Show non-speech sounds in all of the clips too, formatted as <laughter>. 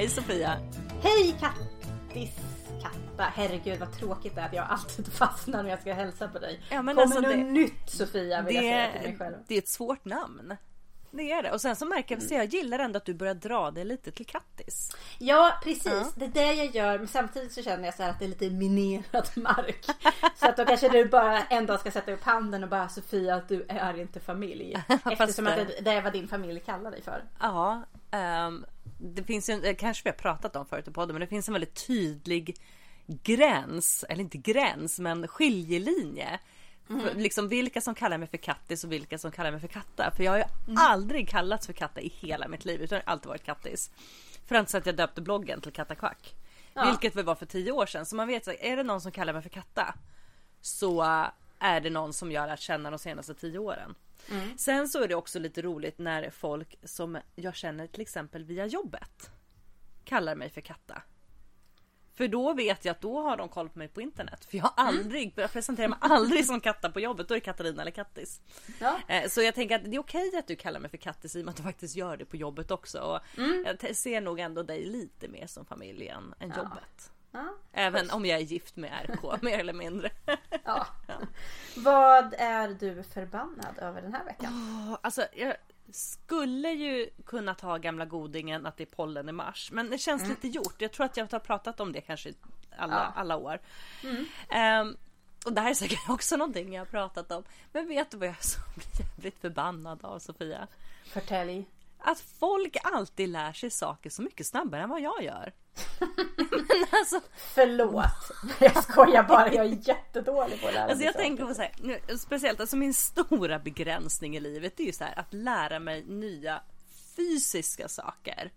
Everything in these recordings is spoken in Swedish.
Hej Sofia! Hej Kattis Katta! Herregud vad tråkigt det är att jag alltid fastnar när jag ska hälsa på dig. Ja, Kommer alltså, något det- nytt Sofia vill jag säga till mig Det, själv. det är ett svårt namn. Det är det. Och sen så märker jag, så jag gillar ändå att du börjar dra dig lite till Kattis. Ja precis, det är det jag gör men samtidigt så känner jag så att det är lite minerad <laughs> mark. så att då kanske du bara en dag ska sätta upp handen och bara Sofia att du är inte familj. <laughs> Eftersom att det- det, det är vad din familj kallar dig för. Ja, ehm, det finns ju, kanske vi har pratat om förut i podden, men det finns en väldigt tydlig gräns, eller inte gräns, men skiljelinje. För, liksom vilka som kallar mig för Kattis och vilka som kallar mig för Katta. För jag har ju aldrig kallats för Katta i hela mitt liv, utan jag har alltid varit Kattis. Fram tills att jag döpte bloggen till Katta Kvack. Vilket väl var för tio år sedan. Så man vet, så är det någon som kallar mig för Katta så är det någon som jag har lärt känna de senaste tio åren. Sen så är det också lite roligt när folk som jag känner till exempel via jobbet kallar mig för Katta. För då vet jag att då har de koll på mig på internet. För jag har aldrig, jag presenterar mig aldrig som Katta på jobbet. Då är det Katarina eller Kattis. Ja. Eh, Så jag tänker att det är okej att du kallar mig för Kattis i och med att du faktiskt gör det på jobbet också. Och Jag te- ser nog ändå dig lite mer som familj än, än jobbet. Ja. Även om jag är gift med RK <laughs> mer eller mindre. Ja. Vad är du förbannad över den här veckan? Ja, Alltså jag skulle ju kunna ta gamla godingen att det är pollen i mars. Men det känns lite gjort. Jag tror att jag har pratat om det kanske alla, alla år. Ehm, och det här är säkert <laughs> också någonting jag har pratat om. Men vet du vad jag <laughs> så jävligt förbannad av Sofia? Förtälj. Att folk alltid lär sig saker så mycket snabbare än vad jag gör. <laughs> Men alltså, Förlåt. <laughs> Jag skojar bara. Jag är jättedålig på att lära Alltså mig jag saker. tänker på så här, speciellt alltså min stora begränsning i livet är ju så här att lära mig nya fysiska saker.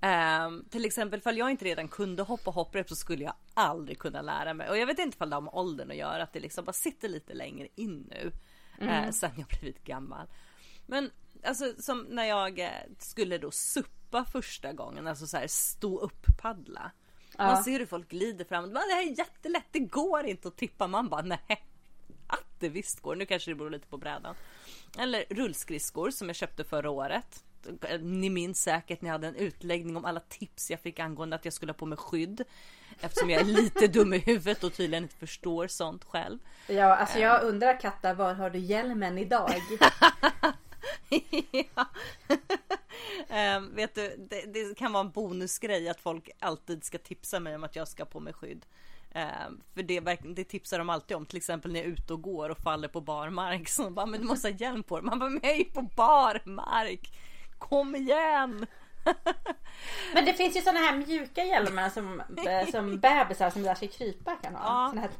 Ehm, till exempel ifall jag inte redan kunde hoppa hopprep så skulle jag aldrig kunna lära mig. Och jag vet inte ifall det har med åldern att göra, att det liksom bara sitter lite längre in nu. eh, sen jag blivit gammal. Men alltså som när jag eh, skulle då suppa första gången, alltså så här stå upp paddla. Man ser hur folk glider fram. "Va, Det här är jättelätt, det går inte att tippa. Man bara nej. Att det visst går. Nu kanske det beror lite på brädan. Eller rullskridskor som jag köpte förra året. Ni minns säkert jag hade en utläggning om alla tips jag fick angående att jag skulle ha på mig skydd. Eftersom jag är lite <laughs> dum i huvudet och tydligen inte förstår sånt själv. Ja, alltså jag undrar Katta, var har du hjälmen idag? <laughs> <laughs> ja. Ehm, vet du, det, det kan vara en bonusgrej att folk alltid ska tipsa mig om att jag ska på mig skydd. Ehm, för det, det tipsar de alltid om, till exempel när jag är ute och går och faller på bar mark. Så de bara, men du måste ha hjälm på dig. Man bara, men jag är ju på bar mark. Kom igen! <laughs> Men det finns ju såna här mjuka hjälmar som, som bebisar som lär sig krypa kan ha. Ja. Såna här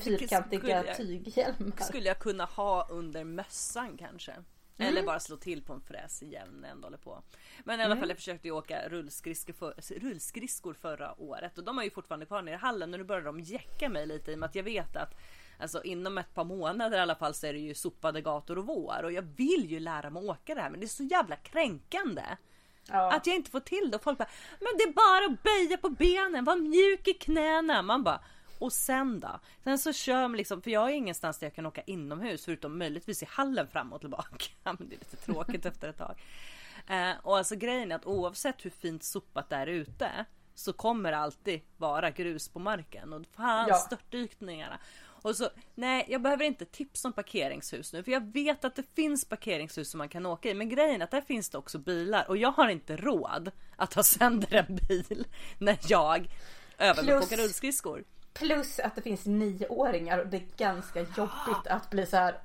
skulle fyrkantiga jag- tyghjälmar. Skulle jag kunna ha under mössan kanske. Eller bara slå till på en fräs igen när jag ändå håller på. Men i alla fall jag försökte ju åka rullskridskor, för, rullskridskor förra året och de har ju fortfarande kvar nere i hallen och nu börjar de jäcka mig lite i och med att jag vet att Alltså inom ett par månader i alla fall så är det ju sopade gator och vår och jag vill ju lära mig åka det här men det är så jävla kränkande. Ja. Att jag inte får till det och folk bara Men det är bara att böja på benen, var mjuk i knäna. Man bara och sen då? Sen så kör man liksom, för jag har ingenstans där jag kan åka inomhus förutom möjligtvis i hallen fram och tillbaka. <laughs> Men det är lite tråkigt <laughs> efter ett tag. Eh, och alltså grejen är att oavsett hur fint sopat det är ute så kommer det alltid vara grus på marken och fan Ja. störtdykningarna. Och så, nej jag behöver inte tipsa om parkeringshus nu för jag vet att det finns parkeringshus som man kan åka i. Men grejen är att där finns det också bilar och jag har inte råd att ha sönder en bil <laughs> när jag övar mig på att åka rullskridskor. Plus att det finns nioåringar och det är ganska jobbigt att bli så här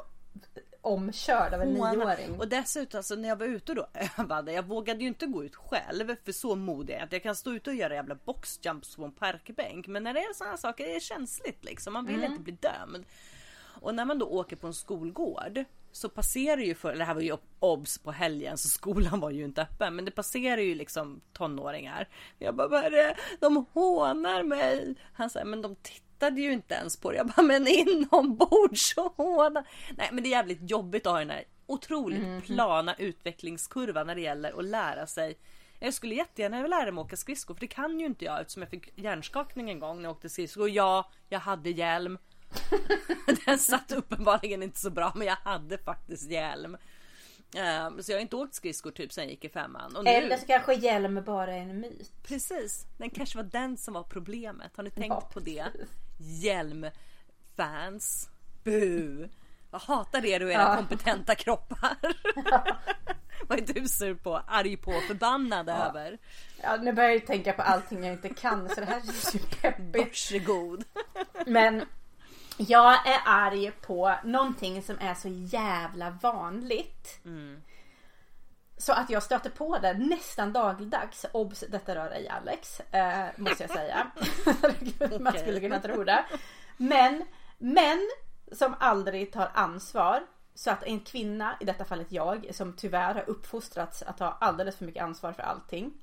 omkörd av en nioåring. Och dessutom alltså, när jag var ute och då <laughs> övade, jag vågade ju inte gå ut själv för så modig att jag kan stå ute och göra jävla boxjumps på en parkbänk. Men när det är sådana saker, det är känsligt liksom. Man vill Mm. inte bli dömd. Och när man då åker på en skolgård så passerar ju för, det här var ju obs på helgen så skolan var ju inte öppen men det passerar ju liksom tonåringar. Jag bara, vad är det? De hånar mig. Han säger, men de tittade ju inte ens på det. Jag bara, men inombords så hånar. Nej men det är jävligt jobbigt att ha den här otroligt plana utvecklingskurvan när det gäller att lära sig. Jag skulle jättegärna vilja lära mig åka skridskor för det kan ju inte jag eftersom jag fick hjärnskakning en gång när jag åkte skridskor. Ja, jag hade hjälm. <laughs> Den satt uppenbarligen inte så bra men jag hade faktiskt hjälm. Ehm, så jag har inte åkt skridskor typ sen jag gick i femman. Och nu, Eller så kanske hjälm bara är en myt. Precis, den kanske var den som var problemet. Har ni tänkt Ja, på det? Hjälmfans. Bu! Jag hatar er och era Ja. kompetenta kroppar. <laughs> Vad är du sur på? Arg på? Förbannad över? Ja, nu börjar jag tänka på allting jag inte kan så det här känns ju peppigt. <laughs> Varsågod. Men jag är arg på någonting som är så jävla vanligt. Så att jag stöter på det nästan dagligdags. Obs! Detta rör ej Alex. Eh, måste jag säga. <laughs> Man skulle kunna tro det. Men män som aldrig tar ansvar. Så att en kvinna, i detta fallet jag, som tyvärr har uppfostrats att ta alldeles för mycket ansvar för allting.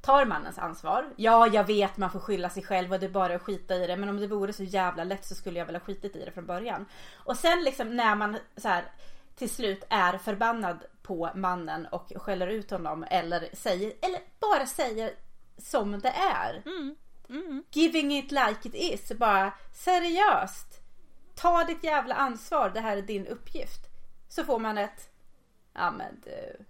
Tar mannens ansvar. Ja, jag vet man får skylla sig själv och det är bara att skita i det. Men om det vore så jävla lätt så skulle jag väl ha skitit i det från början. Och sen liksom när man så här till slut är förbannad på mannen och skäller ut honom eller säger, eller bara säger som det är. Giving it like it is. Bara seriöst. Ta ditt jävla ansvar. Det här är din uppgift. Så får man ett, ja men du.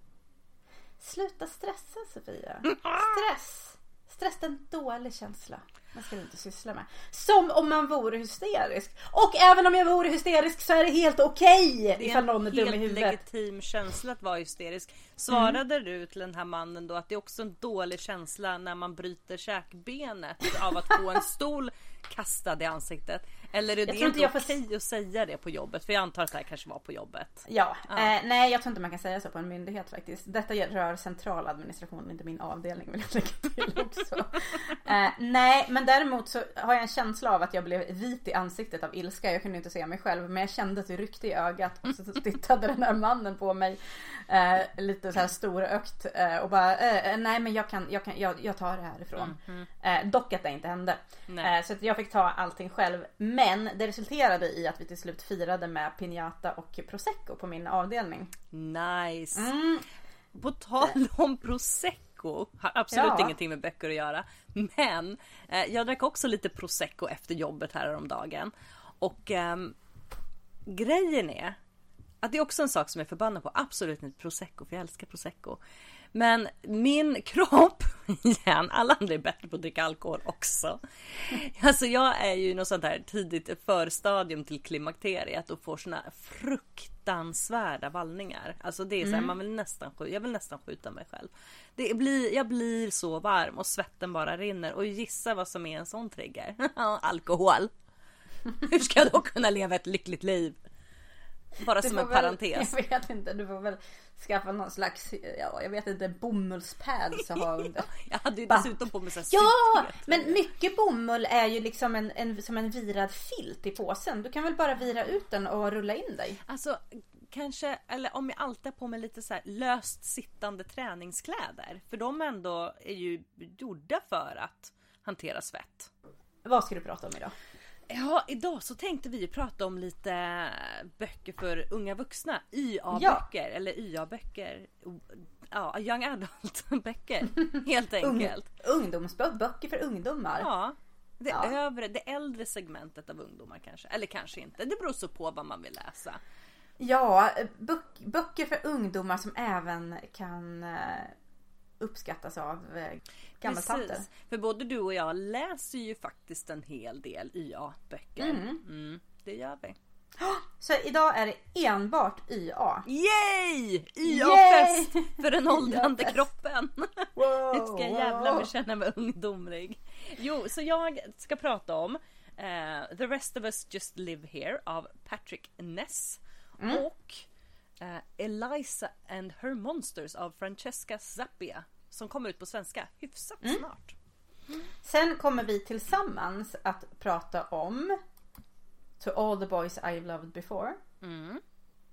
Sluta stressa Sofia. Stress. Stress är en dålig känsla. Man ska inte syssla med. Som om man vore hysterisk. Och även om jag vore hysterisk så är det helt okej Det är ifall en någon är dum i helt huvudet. Mm. legitim känsla att vara hysterisk. Svarade du till den här mannen då att det är också en dålig känsla när man bryter käkbenet av att få en <laughs> stol kastad i ansiktet? Eller är det tror inte inte jag får- okej att säga det på jobbet? För jag antar att det här kanske var på jobbet. Ja, Eh, nej jag tror inte man kan säga så på en myndighet faktiskt. Detta rör centraladministrationen, inte min avdelning vill jag lägga till också. <laughs> eh, nej, men däremot så har jag en känsla av att jag blev vit i ansiktet av ilska. Jag kunde inte se mig själv, men jag kände att det ryckte i ögat och så <laughs> tittade den här mannen på mig eh, lite så här storögt eh, och bara eh, nej men jag kan, jag kan, jag, jag tar det härifrån. Eh, dock att det inte hände. Eh, så jag fick ta allting själv. Men det resulterade i att vi till slut firade med piñata och prosecco på min avdelning. Nice! Mm. På tal om prosecco, har absolut Ja. ingenting med böcker att göra. Men eh, jag drack också lite prosecco efter jobbet här om dagen. Och ehm, grejen är att det är också en sak som jag är förbannad på. Absolut inte prosecco, för jag älskar prosecco. Men min <laughs> kropp, igen, alla andra är bättre på att dricka alkohol också. <laughs> Alltså jag är ju något sånt här tidigt förstadium till klimakteriet och får såna fruktansvärda vallningar. Alltså det är så här, man vill nästan jag vill nästan skjuta mig själv. Det blir, jag blir så varm och svetten bara rinner och gissa vad som är en sån trigger? <laughs> Alkohol. Hur ska jag då kunna leva ett lyckligt liv? Bara Du som en väl- parentes. Jag vet inte, du får väl skaffa någon slags, ja jag vet inte, bomullspads att ha under. <laughs> Jag hade ju dessutom på mig så här Ja! Men mycket bomull är ju liksom en, en, som en virad filt i påsen. Du kan väl bara vira ut den och rulla in dig? Alltså kanske, eller om jag alltid har på mig lite så löst sittande träningskläder. För de ändå är ju gjorda för att hantera svett. Vad ska du prata om idag? Ja, idag så tänkte vi prata om lite böcker för unga vuxna. YA-böcker eller YA-böcker. Ja, young adult-böcker <laughs> helt enkelt. Ungdomsböcker för ungdomar. Ja. Det Ja. övre, det äldre segmentet av ungdomar kanske. Eller kanske inte. Det beror så på vad man vill läsa. Ja, böck, böcker för ungdomar som även kan eh, uppskattas av eh, gammeltanter. För både du och jag läser ju faktiskt en hel del YA-böcker. Mm. det gör vi. Så idag är det enbart YA. Yay! YA-fest för den <laughs> åldrande kroppen. Wow, <laughs> Jag ska jävla mig känna mig ungdomlig. Jo, så jag ska prata om eh, The rest of us just live here av Patrick Ness. Och eh, Eliza and her monsters av Francesca Zappia. Som kommer ut på svenska hyfsat snart. Sen kommer vi tillsammans att prata om To all the boys I've loved before.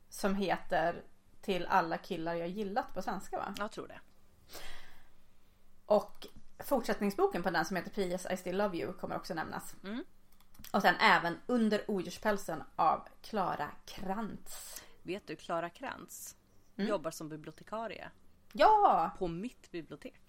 Som heter Till alla killar jag gillat på svenska va? Jag tror det. Och fortsättningsboken på den som heter P.S. I still love you kommer också nämnas. Och sen även Under odjurspälsen av Klara Krantz. Vet du, Klara Krantz Mm. jobbar som bibliotekarie Ja! på mitt bibliotek.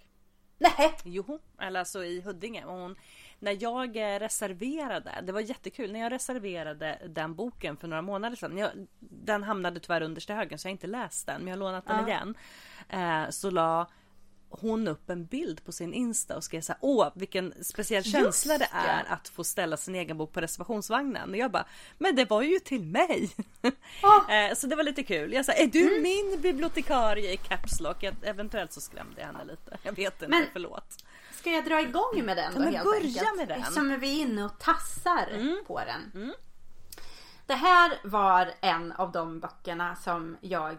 Nej! Jo, eller alltså i Huddinge. Och hon, när jag eh, reserverade, det var jättekul, när jag reserverade den boken för några månader sedan. Jag, den hamnade tyvärr underst i högen så jag har inte läst den, men jag har lånat den igen. Eh, så la hon upp en bild på sin Insta och skrev så här, åh vilken speciell känsla det det. är att få ställa sin egen bok på reservationsvagnen. Och jag bara, men det var ju till mig. <laughs> Eh, så det var lite kul. Jag sa, är du min bibliotekarie i Caps Lock? Jag, eventuellt så skrämde jag henne lite. Jag vet inte, Men- förlåt. Ska jag dra igång med den då men helt börja enkelt? med den. Eftersom vi är inne och tassar på den. Det här var en av de böckerna som jag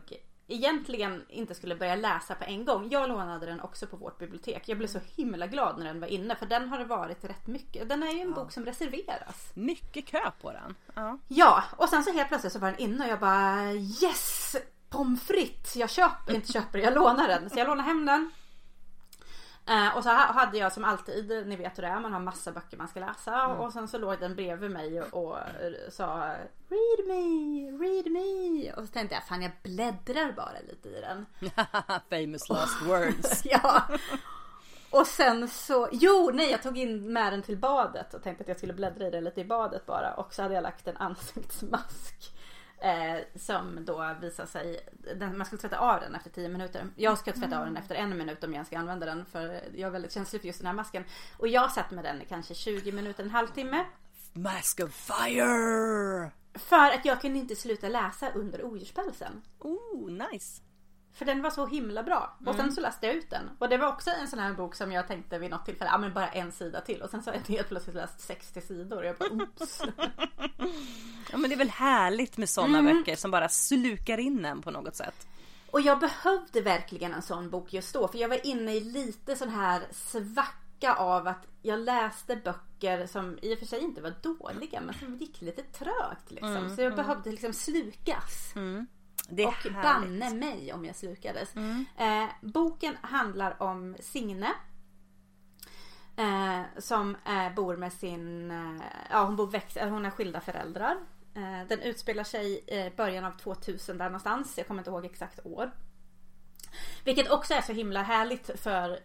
egentligen inte skulle börja läsa på en gång. Jag lånade den också på vårt bibliotek. Jag blev så himla glad när den var inne för den har det varit rätt mycket. Den är ju en bok som reserveras. Mycket kö på den. Ja. Ja, och sen så helt plötsligt så var den inne och jag bara yes! Pommes frites! Jag köper, inte köper, jag lånar den. Så jag lånar hem den. Eh, och så ha- hade jag som alltid, ni vet hur det är, man har massa böcker man ska läsa. Och sen så låg den bredvid mig och, och sa Read me, read me. Och så tänkte jag, fan jag bläddrar bara lite i den. <laughs> Famous last words. <laughs> ja. Och sen så, jo nej jag tog in med den till badet och tänkte att jag skulle bläddra i den lite i badet bara. Och så hade jag lagt en ansiktsmask. Eh, som då visar sig, den, man ska tvätta av den efter 10 minuter. Jag ska tvätta av den efter en minut om jag ska använda den. För jag är väldigt känslig för just den här masken. Och jag satt med den i kanske 20 minuter, en halvtimme. Mask of fire! För att jag kunde inte sluta läsa under odjurspälsen. Oh, nice. För den var så himla bra. Och sen så läste jag ut den. Och det var också en sån här bok som jag tänkte vid något tillfälle, ja men bara en sida till. Och sen så har jag helt plötsligt läst 60 sidor. Och jag bara oops. <laughs> Ja, men det är väl härligt med sådana böcker som bara slukar in en på något sätt. Och jag behövde verkligen en sån bok just då. För jag var inne i lite sån här svacka av att jag läste böcker som i och för sig inte var dåliga. Men som gick lite trögt liksom. så jag behövde liksom slukas. Det Och härligt. banne mig om jag slukades. Eh, boken handlar om Signe. Eh, som eh, bor med sin, eh, ja hon bor väx, eller hon har skilda föräldrar. Eh, den utspelar sig i början av 2000 där någonstans. Jag kommer inte ihåg exakt år. Vilket också är så himla härligt för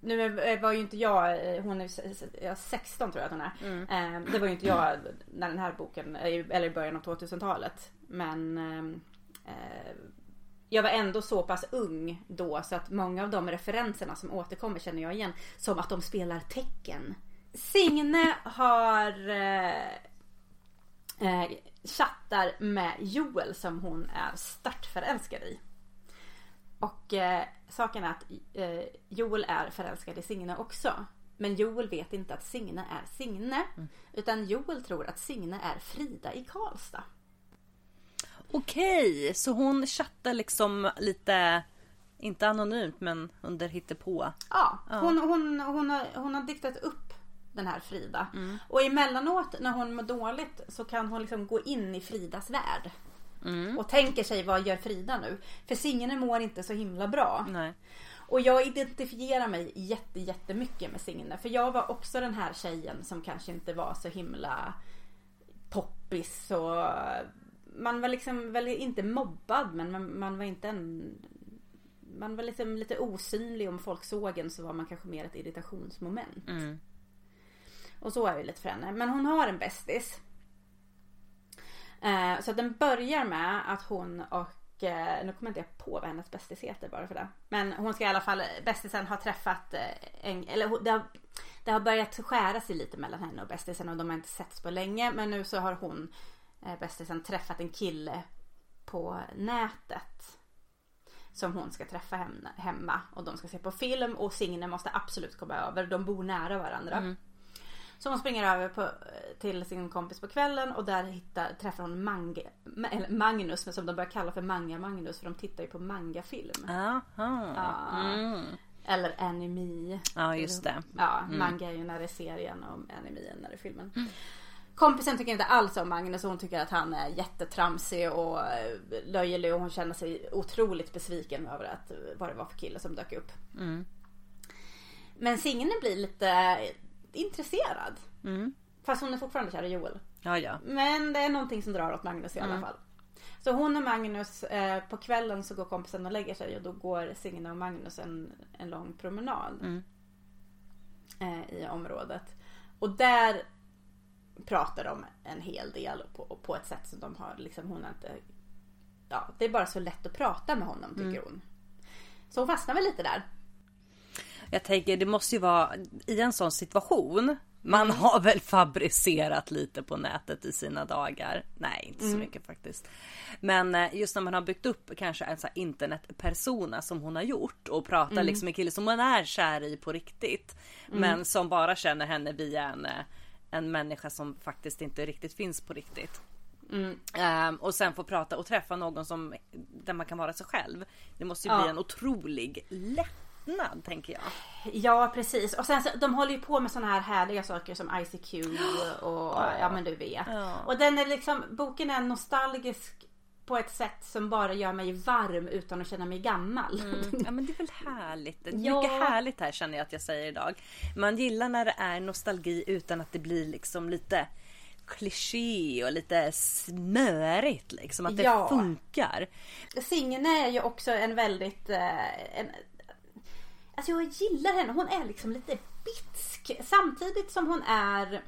nu var ju inte jag, eh, hon är s- s- ja, 16 tror jag att hon är. Eh, Det var ju inte jag när den här boken, eh, eller i början av 2000-talet. Men ehm, eh, jag var ändå så pass ung då så att många av de referenserna som återkommer känner jag igen. Som att de spelar tecken. Signe har eh, eh, chattar med Joel som hon är startförälskad i. Och eh, saken är att eh, Joel är förälskad i Signe också. Men Joel vet inte att Signe är Signe. Utan Joel tror att Signe är Frida i Karlstad. Okej, så hon chattar liksom lite, inte anonymt men under hittepå. Ja, hon, hon, hon, har, hon har diktat upp den här Frida. Och emellanåt när hon mår dåligt så kan hon liksom gå in i Fridas värld. Och tänker sig vad gör Frida nu? För Signe mår inte så himla bra. Nej. Och jag identifierar mig jätte, jättemycket med Signe. För jag var också den här tjejen som kanske inte var så himla poppis och man var liksom väl inte mobbad men man, man var inte en man var liksom lite osynlig om folk såg en så var man kanske mer ett irritationsmoment. Och så är det lite för henne. Men hon har en bästis. Eh, så att den börjar med att hon och eh, nu kommer jag inte på vad hennes bästis heter bara för det. Men hon ska i alla fall, bästisen har träffat eh, en, eller det har, det har börjat skära sig lite mellan henne och bästisen och de har inte setts på länge. Men nu så har hon, eh, bästisen, träffat en kille på nätet. Som hon ska träffa hem, hemma och de ska se på film och Signe måste absolut komma över. De bor nära varandra. Så hon springer över på, till sin kompis på kvällen och där hittar, träffar hon Mange, Ma- eller Magnus som de börjar kalla för Manga-Magnus för de tittar ju på mangafilm. Ja. Mm. Eller anime. Ja just det. Ja, manga är ju när det är serien och anime är när det är filmen. Kompisen tycker inte alls om Magnus och hon tycker att han är jättetramsig och eh, löjlig och hon känner sig otroligt besviken över att eh, vad det var för kille som dök upp. Men Signe blir lite intresserad. Fast hon är fortfarande kär i Joel. Ja ja. Men det är någonting som drar åt Magnus i alla fall. Så hon och Magnus, eh, på kvällen så går kompisen och lägger sig och då går Signe och Magnus en, en lång promenad. Eh, I området. Och där pratar de en hel del på, på ett sätt som de har liksom, hon har inte Ja, det är bara så lätt att prata med honom tycker hon. Så hon fastnar väl lite där. Jag tänker det måste ju vara i en sån situation. Man har väl fabricerat lite på nätet i sina dagar. Nej, inte så mycket faktiskt. Men eh, just när man har byggt upp kanske en sån här internetpersona som hon har gjort och pratar liksom med en kille som man är kär i på riktigt. Men som bara känner henne via en, eh, en människa som faktiskt inte riktigt finns på riktigt. Ehm, och sen få prata och träffa någon som där man kan vara sig själv. Det måste ju Ja. bli en otrolig lättnad tänker jag. Ja precis och sen så, de håller ju på med såna här härliga saker som ICQ och ja men du vet. Ja. Och den är liksom, boken är nostalgisk på ett sätt som bara gör mig varm utan att känna mig gammal. <laughs> Ja men det är väl härligt. Det är Ja. Mycket härligt här känner jag att jag säger idag. Man gillar när det är nostalgi utan att det blir liksom lite kliché och lite smörigt liksom. Att det Ja. funkar. Signe är ju också en väldigt... Eh, en, alltså jag gillar henne. Hon är liksom lite bitsk. Samtidigt som hon är...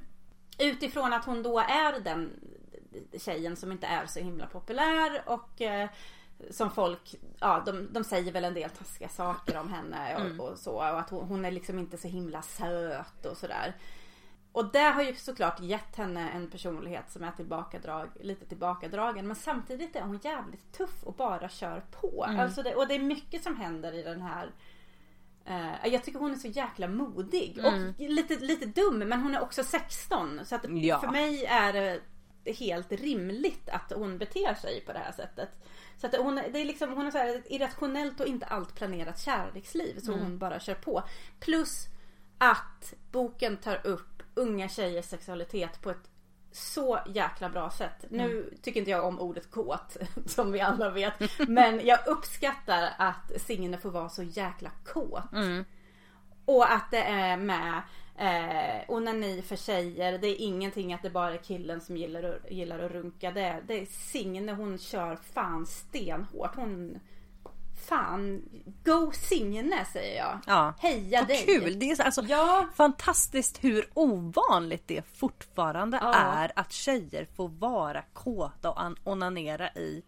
Utifrån att hon då är den tjejen som inte är så himla populär och eh, som folk, ja de, de säger väl en del taskiga saker om henne och, och så. Och att hon, hon är liksom inte så himla söt och sådär. Och det har ju såklart gett henne en personlighet som är tillbakadrag, lite tillbakadragen. Men samtidigt är hon jävligt tuff och bara kör på. Alltså det, och det är mycket som händer i den här eh, jag tycker hon är så jäkla modig och lite, lite dum men hon är också 16 så att Ja. för mig är det helt rimligt att hon beter sig på det här sättet. Så att hon, det är liksom, hon har så här ett irrationellt och inte allt planerat kärleksliv så hon bara kör på. Plus att boken tar upp unga tjejers sexualitet på ett så jäkla bra sätt. Nu tycker inte jag om ordet kåt <laughs> som vi alla vet. Men jag uppskattar att Signe får vara så jäkla kåt. Och att det är med eh, onani för tjejer. Det är ingenting att det bara är killen som gillar, gillar att runka. Det är, det är Signe hon kör fan stenhårt. Hon Fan, go Signe säger jag. Ja. Heja Vad dig. kul! Det är så- alltså Ja. fantastiskt hur ovanligt det fortfarande Ja. är att tjejer får vara kåta och an- onanera i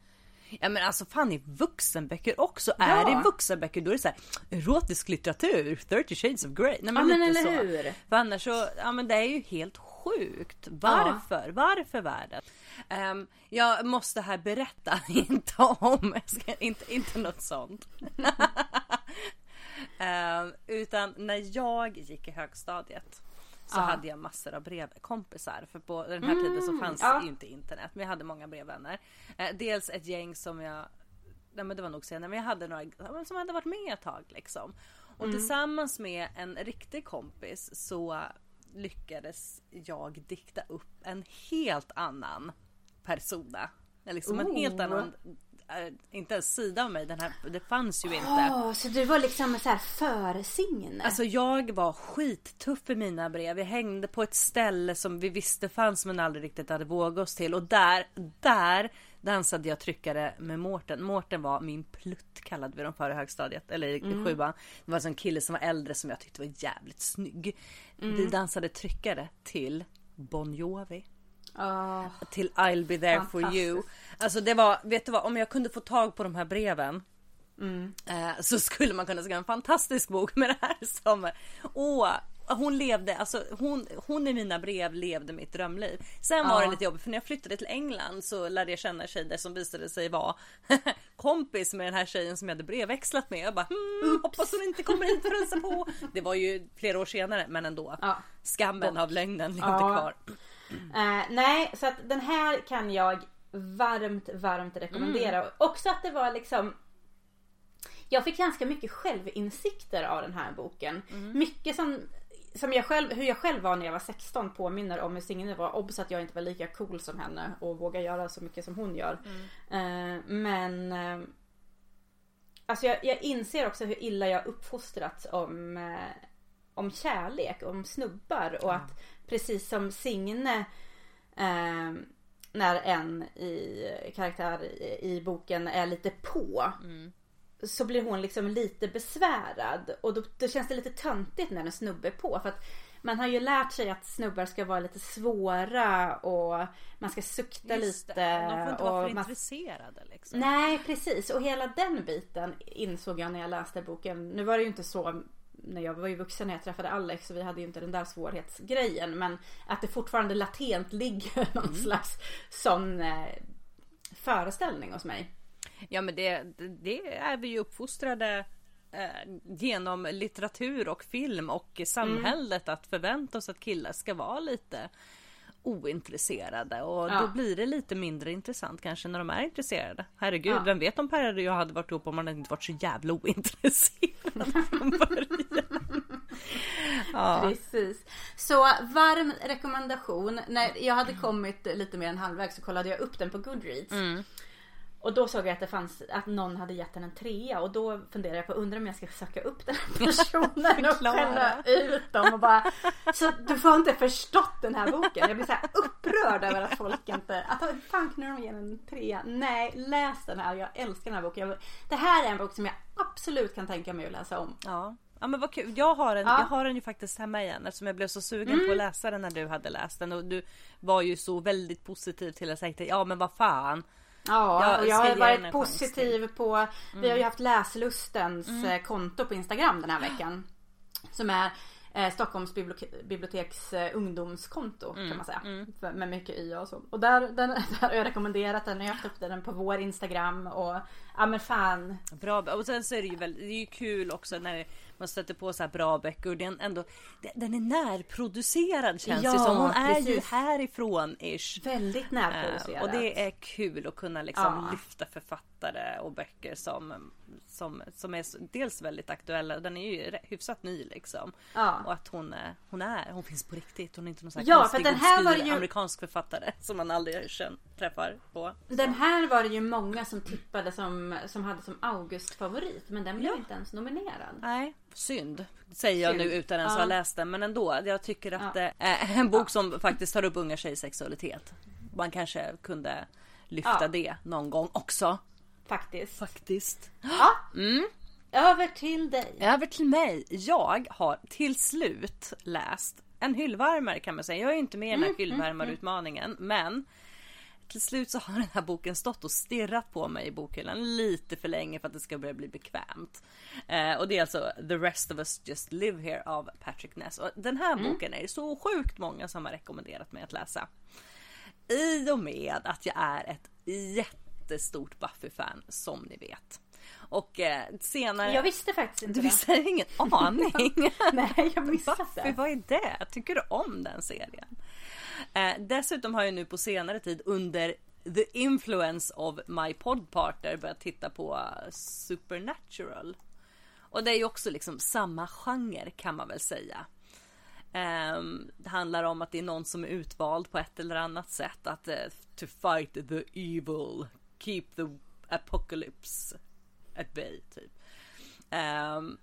Ja men alltså fan i vuxenböcker också. Är det vuxenböcker då är det så här erotisk litteratur, 30 shades of Grey. Nej men, Ja, men lite så. hur? För annars så, ja men det är ju helt sjukt. Varför? Varför världen? Ehm, jag måste här berätta, <laughs> inte om, ska, inte, inte något sånt. <laughs> Ehm, utan när jag gick i högstadiet så Ja. hade jag massor av brevkompisar. För på den här tiden så fanns ja. inte internet. Men jag hade många brevvänner. Eh, dels ett gäng som jag Nej men det var nog senare, men jag hade några som hade varit med ett tag liksom. Och tillsammans med en riktig kompis så lyckades jag dikta upp en helt annan persona. Liksom en helt Oh. annan, inte en sida av mig, den här, det fanns ju inte. Åh, så du var liksom så här för Signe? Alltså jag var skittuff i mina brev. Jag hängde på ett ställe som vi visste fanns men aldrig riktigt hade vågat oss till. Och där, där dansade jag tryckare med Mårten. Mårten var min plutt kallade vi dem för i högstadiet. Eller i Mm. sjuan. Det var en kille som var äldre som jag tyckte var jävligt snygg. Mm. Vi dansade tryckare till Bon Jovi. Oh, till I'll be there for you. Alltså det var, vet du vad, om jag kunde få tag på de här breven Mm. eh, så skulle man kunna skriva en fantastisk bok med det här som, åh, hon levde, alltså hon, hon i mina brev levde mitt drömliv. Sen var Ja. det lite jobbigt för när jag flyttade till England så lärde jag känna tjejer som visade sig vara <laughs> kompis med den här tjejen som jag hade brevväxlat med. Jag bara hmm, hoppas hon inte kommer hit för att hälsa på. Det var ju flera år senare men ändå. Ja. Skammen av lögnen levde Ja. kvar. Eh, nej, så att den här kan jag varmt, varmt rekommendera. Mm. Också att det var liksom jag fick ganska mycket självinsikter av den här boken. Mm. Mycket som, som jag själv, hur jag själv var när jag var 16 påminner om hur Signe var. Obs att jag inte var lika cool som henne och vågar göra så mycket som hon gör. Eh, men eh, Alltså jag, jag inser också hur illa jag uppfostrats om, eh, om kärlek, om snubbar och att precis som Signe eh, när en i karaktär i, i boken är lite på så blir hon liksom lite besvärad och då, då känns det lite töntigt när en snubbe är på för att man har ju lärt sig att snubbar ska vara lite svåra och man ska sukta Just lite. det, De får inte vara för man, intresserade liksom. Nej precis och hela den biten insåg jag när jag läste boken. Nu var det ju inte så när jag var ju vuxen när jag träffade Alex och vi hade ju inte den där svårighetsgrejen men att det fortfarande latent ligger <laughs> någon Mm. slags sån eh, föreställning hos mig. Ja men det, det är vi ju uppfostrade eh, genom litteratur och film och samhället att förvänta oss att killar ska vara lite ointresserade och Ja. då blir det lite mindre intressant kanske när de är intresserade. Herregud, Ja. vem vet om Per och jag hade varit ihop om man inte varit så jävla ointresserad <laughs> från början. ja. Precis. Så varm rekommendation. När jag hade kommit lite mer än halvvägs så kollade jag upp den på Goodreads. Mm. Och då såg jag att det fanns, att någon hade gett den en trea och då funderade jag på, undrar om jag ska söka upp den här personen och skälla ut dem och bara Så du har inte förstått den här boken. Jag blir så upprörd över att folk inte, att fan kunde de ge den en trea? Nej, läs den här. Jag älskar den här boken. Jag, det här är en bok som jag absolut kan tänka mig att läsa om. Ja. Ja men vad kul. Jag har, en, Ja. Mm. jag har den ju faktiskt hemma igen eftersom jag blev så sugen på att läsa den när du hade läst den och du var ju så väldigt positiv till att säga ja men vad fan. Ja, Jag jag har varit positiv på, vi har ju haft läslustens eh, konto på Instagram den här veckan. Som är eh, Stockholms bibliotek- biblioteks eh, ungdomskonto kan man säga. För- Med mycket y och så. Och där, den, <laughs> där har jag rekommenderat den, jag har haft upp den på vår Instagram och ja men fan. Bra och sen så är det ju väldigt, det är ju kul också när man stöter på så här bra böcker. Det är en ändå, den är närproducerad känns Ja, det som. Hon är ju härifrån ish. Väldigt närproducerat. och det är kul att kunna liksom Ja. lyfta författare och böcker som, som, som är så- dels väldigt aktuella. Den är ju hyfsat ny liksom. Ja. Och att hon, är- hon är, hon finns på riktigt. Hon är inte någon sån här Ja, för konstig den här var ju- amerikansk författare <laughs> som man aldrig träffar på. Den här var det ju många som tippade som, som hade som August-favorit. Men den blev Ja. inte ens nominerad. Nej, synd. Säger jag nu utan ens Ja. ha läst den. Men ändå, jag tycker att det är en bok som faktiskt tar upp unga tjejers sexualitet. Man kanske kunde lyfta Ja. det någon gång också. Faktiskt. Faktiskt. Ja. Över till dig. Över till mig. Jag har till slut läst en hyllvärmare kan man säga. Jag är ju inte med i den här hyllvärmarutmaningen. Men till slut så har <laughs> den här boken stått och stirrat på mig i bokhyllan lite för länge för att det ska börja bli bekvämt. Eh, och det är alltså The rest of us just live here av Patrick Ness. Och den här boken är det så sjukt många som har rekommenderat mig att läsa. I och med att jag är ett jättestort Buffy-fan som ni vet. Och eh, senare... Jag visste faktiskt inte Du det. visste ingen <laughs> aning. <laughs> Nej, jag missade Buffy, det. vad är det? Tycker du om den serien? Eh, dessutom har jag nu på senare tid under the influence of my podpartner börjat titta på eh, Supernatural. Och det är ju också liksom samma genre kan man väl säga. Ehm, det handlar om att det är någon som är utvald på ett eller annat sätt att eh, to fight the evil, keep the apocalypse at bay typ. Um,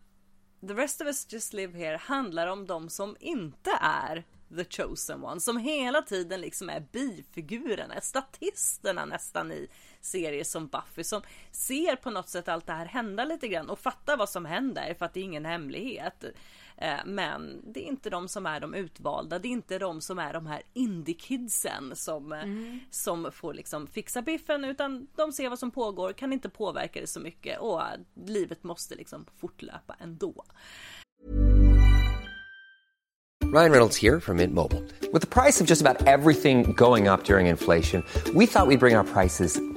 The rest of us just live here handlar om de som inte är the chosen one. Som hela tiden liksom är bifigurerna, statisterna nästan i serier som Buffy. Som ser på något sätt allt det här hända lite grann och fattar vad som händer för att det är ingen hemlighet. Eh, men det är inte de som är de utvalda. Det är inte de som är de här indie-kidsen som, eh, Mm. som får liksom fixa biffen utan de ser vad som pågår, kan inte påverka det så mycket och livet måste liksom fortlöpa ändå. Ryan Reynolds here from Mint Mobile. With the price of just about everything going up during inflation, we thought we'd bring our prices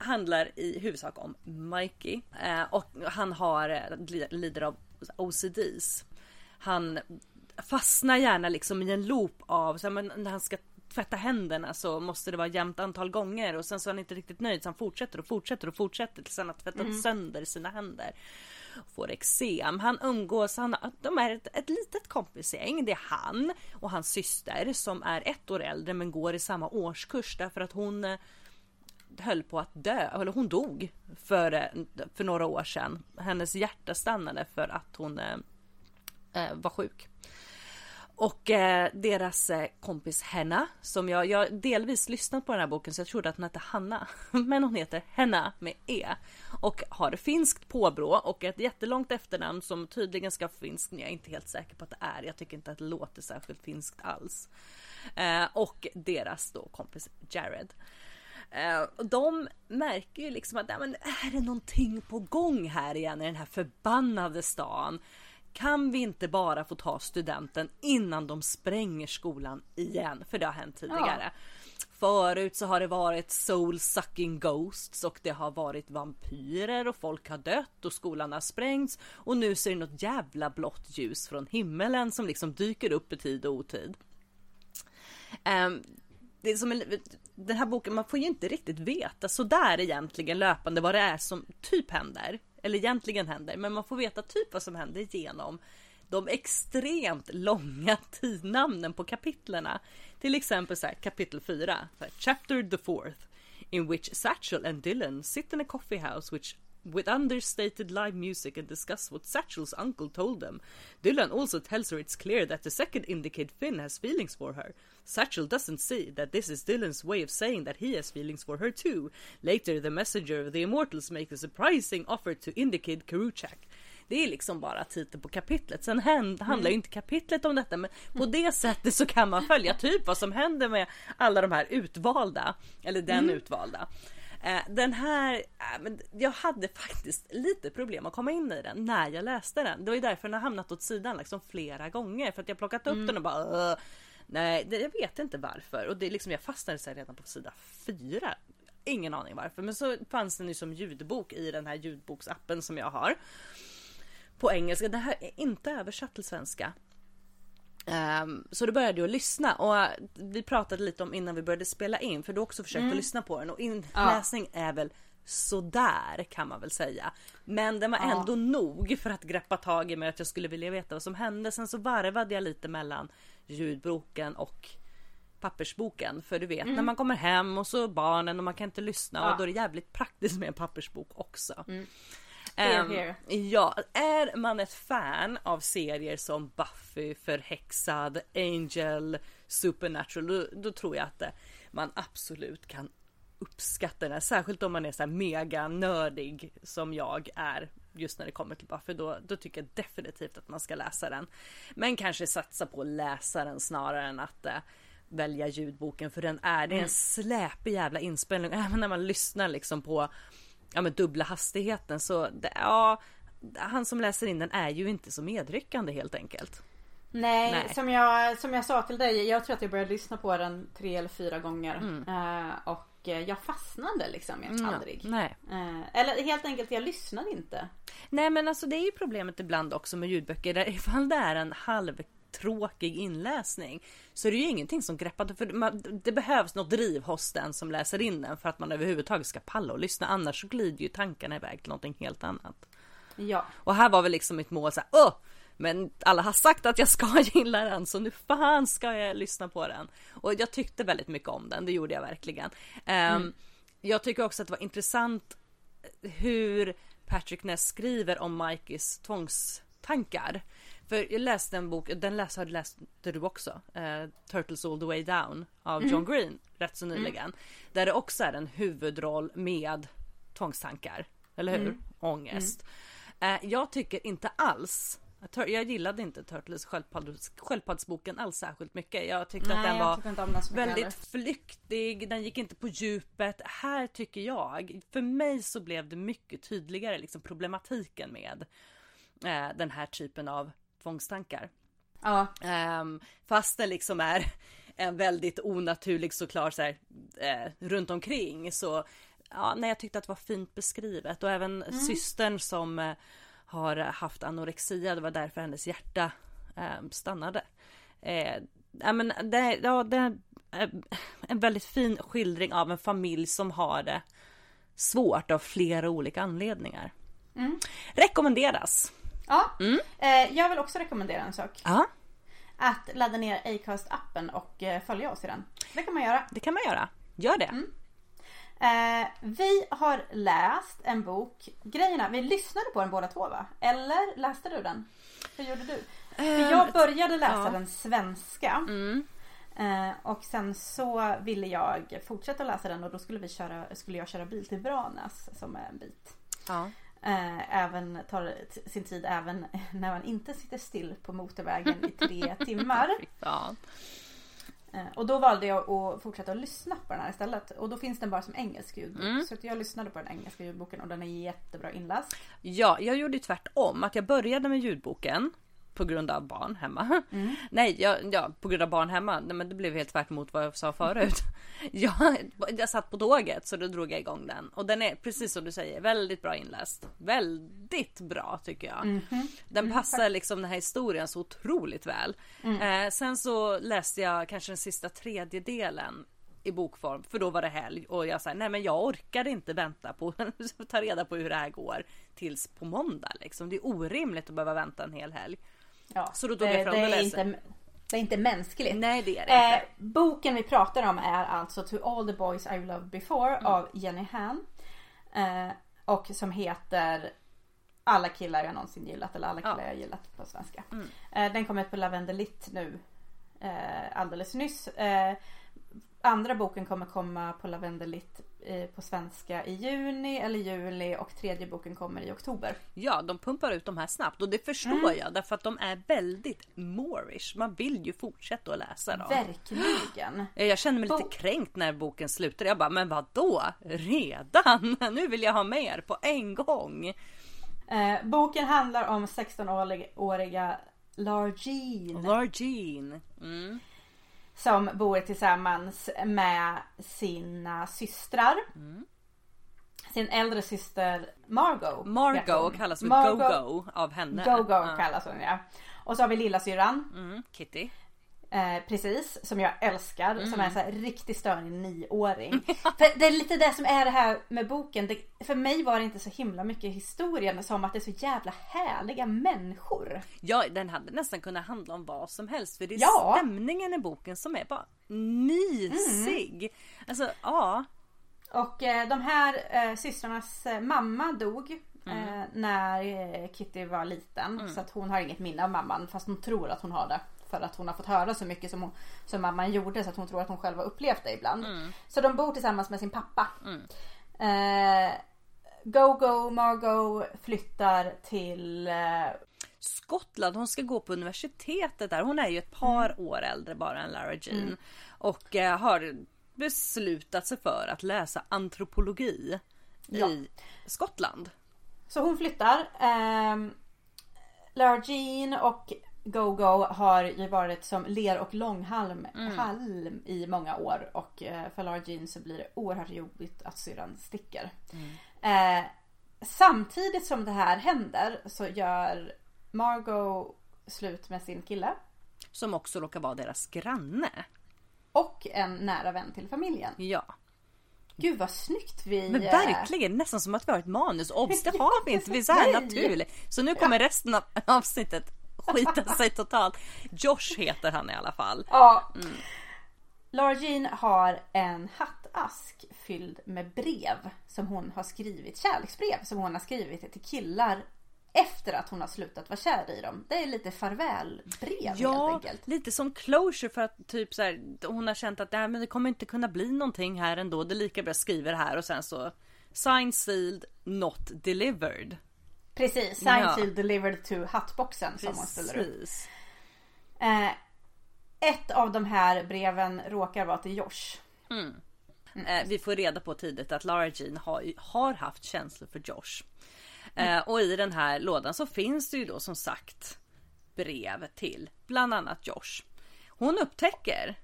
handlar i huvudsak om Mikey eh, och han har eh, li- lider av OCDs. Han fastnar gärna liksom i en loop av så här, men när han ska tvätta händerna så måste det vara jämnt antal gånger och sen så är han inte riktigt nöjd så han fortsätter och fortsätter och fortsätter tills han har tvättat sönder sina händer. Får eksem. Han umgås, han, de är ett, ett litet kompisgäng. Det är han och hans syster som är ett år äldre men går i samma årskurs därför att hon eh, höll på att dö, eller hon dog för, eh, för några år sedan. Hennes hjärta stannade för att hon eh, eh var sjuk. Och eh, deras eh, kompis Henna, som jag, jag delvis lyssnat på den här boken så jag trodde att hon hette Hanna. <laughs> Men hon heter Henna med E. Och har finskt påbrå och ett jättelångt efternamn som tydligen ska vara finskt men jag är inte helt säker på att det är. Jag tycker inte att det låter särskilt finskt alls. Eh, och deras då kompis Jared. Eh, och de märker ju liksom att ja, men är det någonting på gång här igen i den här förbannade stan? Kan vi inte bara få ta studenten innan de spränger skolan igen? För det har hänt tidigare. Förut så har det varit soul sucking ghosts och det har varit vampyrer och folk har dött och skolan har sprängts och nu ser det något jävla blått ljus från himmelen som liksom dyker upp i tid och otid. Ehm, det är som en, den här boken, man får ju inte riktigt veta sådär egentligen löpande vad det är som typ händer. Eller egentligen händer, men man får veta typ vad som händer genom de extremt långa <laughs> tidnamnen på kapitlerna. Till exempel så här, kapitel 4, så här, chapter the fourth, in which Satchel and Dylan sit in a coffee house which with understated live music and discuss what Satchel's uncle told them. Dylan also tells her it's clear that the second indicate Finn has feelings for her. Satchel doesn't see that this is Dylan's way of saying that he has feelings for her too. Later, the messenger of the immortals makes a surprising offer to indicate Karuchak. Det är liksom bara titeln på kapitlet. Sen händ, handlar ju inte kapitlet om detta men på det sättet så kan man följa typ vad som händer med alla de här utvalda. Eller den utvalda. Eh, Den här, men jag hade faktiskt lite problem att komma in i den när jag läste den. Det var ju därför den har hamnat åt sidan liksom flera gånger för att jag plockat upp den och bara "Åh, Nej, det, jag vet inte varför och det är liksom jag fastnade så här redan på sida fyra. Ingen aning varför, men så fanns den ju som ljudbok i den här ljudboksappen som jag har. På engelska. Det här är inte översatt till svenska. Ehm, så då började jag lyssna och vi pratade lite om innan vi började spela in för du också försökt att lyssna på den och inläsning är väl sådär kan man väl säga. Men den var ändå nog för att greppa tag i mig att jag skulle vilja veta vad som hände. Sen så varvade jag lite mellan ljudboken och pappersboken. För du vet när man kommer hem och så barnen och man kan inte lyssna och då är det jävligt praktiskt med en pappersbok också. Here, Ehm, here. Ja, är man ett fan av serier som Buffy, Förhäxad, Angel, Supernatural, då, då tror jag att eh, man absolut kan uppskatta den här. Särskilt om man är så här mega nördig som jag är just när det kommer till Buffy. Då, då tycker jag definitivt att man ska läsa den. Men kanske satsa på att läsa den snarare än att eh, välja ljudboken för den är, det är en släpig jävla inspelning. Även när man lyssnar liksom på ja, men dubbla hastigheten så det, ja, han som läser in den är ju inte så medryckande helt enkelt. Nej, Nej. Som, jag, som jag sa till dig. Jag tror att jag började lyssna på den tre eller fyra gånger. Mm. Eh, och jag fastnade liksom aldrig. Nej. Eh, eller helt enkelt, jag lyssnade inte. Nej men alltså det är ju problemet ibland också med ljudböcker där <laughs> ifall det är en halvtråkig inläsning så är det ju ingenting som greppar för man, det behövs något driv hos den som läser in den för att man överhuvudtaget ska palla och lyssna annars glider ju tankarna iväg till någonting helt annat. Ja. Och här var väl liksom mitt mål så här, åh! Men alla har sagt att jag ska <laughs> gilla den så nu fan ska jag lyssna på den. Och jag tyckte väldigt mycket om den, det gjorde jag verkligen. Um, Jag tycker också att det var intressant hur Patrick Ness skriver om Mikeys tvångstankar. För jag läste en bok, den läste, läste du också, eh, Turtles All The Way Down av John Green rätt så nyligen. Där det också är en huvudroll med tvångstankar, eller hur? Ångest. Eh, jag tycker inte alls jag gillade inte Turtles sköldpadds, sköldpaddsboken alls särskilt mycket. Jag tyckte att Nej, den jag var den väldigt heller. flyktig, den gick inte på djupet. Här tycker jag, för mig så blev det mycket tydligare liksom problematiken med eh, den här typen av tvångstankar. Ja, Um, fast det liksom är en väldigt onaturlig såklart så här, eh, runt omkring så ja, nej, jag tyckte att det var fint beskrivet och även systern som eh, har haft anorexia, det var därför hennes hjärta eh, stannade. Eh, ja, men det, ja, det är en väldigt fin skildring av en familj som har det svårt av flera olika anledningar. Rekommenderas. ja. Mm. Eh, jag vill också rekommendera en sak. Ja, Att ladda ner Acast-appen och eh, följa oss i den. Det kan man göra. det kan man göra. Gör det. Eh, vi har läst en bok. Grejerna, vi lyssnade på den båda två va? Eller läste du den? Hur gjorde du? För jag började läsa ja. den svenska. Mm. Eh, och sen så ville jag fortsätta läsa den och då skulle, vi köra, skulle jag köra bil till Branäs som är en bit. Ja. Eh, även tar sin tid även <laughs> när man inte sitter still på motorvägen i tre <laughs> timmar. Ja. Eh, och då valde jag att fortsätta att lyssna på den här istället. Och då finns den bara som engelsk ljudbok. Mm. Så jag lyssnade på den engelska ljudboken och den är jättebra inläst. ja, jag gjorde tvärtom. Att jag började med ljudboken på grund av barn hemma. <laughs> Nej, jag, ja, på grund av barn hemma. Nej, men det blev helt tvärt vad jag sa förut. <laughs> jag, jag satt på tåget så då drog jag igång den. Och den är precis som du säger väldigt bra inläst. Väldigt bra tycker jag. Den passar liksom den här historien så otroligt väl. Eh, sen så läste jag kanske den sista tredjedelen i bokform för då var det helg och jag sa nej men jag orkade inte vänta på att <laughs> ta reda på hur det här går tills på måndag liksom. Det är orimligt att behöva vänta en hel helg. Ja, Så då tog det, jag fram det och läste. inte, det är inte mänskligt. Nej det är det Eh, inte. boken vi pratar om är alltså To All The Boys I've Loved Before Mm. av Jenny Han. Eh, och som heter Alla killar jag någonsin gillat eller Alla killar Ja. Mm. jag gillat på svenska. Eh, den kom ut på Lavendelitt nu eh, alldeles nyss. Eh, andra boken kommer komma på Lavendelitt eh, på svenska i juni eller juli och tredje boken kommer i oktober. Ja de pumpar ut de här snabbt och det förstår Mm. jag därför att de är väldigt moreish. Man vill ju fortsätta att läsa dem. Verkligen. Eh, Jag kände mig lite kränkt när boken slutade. Jag bara, men vad då? Redan? <laughs> Nu vill jag ha mer på en gång. Eh, boken handlar om 16-åriga Largene Largene. Mm. Som bor tillsammans med sina systrar. Sin äldre syster Margot. Margot kallas för Go-Go av henne. Go-Go Ja. kallas hon ja. Och så har vi lilla syrran Mm, Kitty. Eh, precis, som jag älskar. Som Mm. är en så här riktigt störig nioåring. <laughs> för det är lite det som är det här med boken. Det, för mig var det inte så himla mycket historien som att det är så jävla härliga människor. Ja, den hade nästan kunnat handla om vad som helst. För det är Ja. stämningen i boken som är bara mysig. Alltså, ja. Och eh, de här eh, systrarnas eh, mamma dog eh, när eh, Kitty var liten. Så att hon har inget minne av mamman fast hon tror att hon har det. För att hon har fått höra så mycket som, hon, som mamman gjorde så att hon tror att hon själv har upplevt det ibland. Så de bor tillsammans med sin pappa. Eh, Go-Go Margot flyttar till eh, Skottland, hon ska gå på universitetet där. Hon är ju ett par år äldre bara än Lara Jean. Och eh, har beslutat sig för att läsa antropologi Ja. i Skottland. Så hon flyttar. Um, Lara Jean och Go-Go har ju varit som ler och långhalm halm i många år. Och eh, för Lara Jean så blir det oerhört jobbigt att syrran sticker. Eh, samtidigt som det här händer så gör Margot slut med sin kille. Som också råkar vara deras granne. Och en nära vän till familjen. Ja. Gud vad snyggt vi... Men eh, verkligen nästan som att vi har ett manus. Obs, det <laughs> har vi inte. Vi är så här naturligt. Så nu kommer resten av avsnittet skita sig totalt. Josh heter han i alla fall. Ja. Laura Jean har en hattask fylld med brev som hon har skrivit, kärleksbrev som hon har skrivit till killar efter att hon har slutat vara kär i dem. Det är lite farvälbrev helt Ja, enkelt. lite som closure för att typ så här, hon har känt att Nej, men det kommer inte kunna bli någonting här ändå. Det är lika bra att skriva det här och sen så signed, sealed, not delivered. Precis, signed Ja. delivered to hattboxen som hon ställer upp. Eh, ett av de här breven råkar vara till Josh. Eh, vi får reda på tidigt att Lara Jean har, har haft känslor för Josh. Eh, och i den här lådan så finns det ju då som sagt brev till bland annat Josh. Hon upptäcker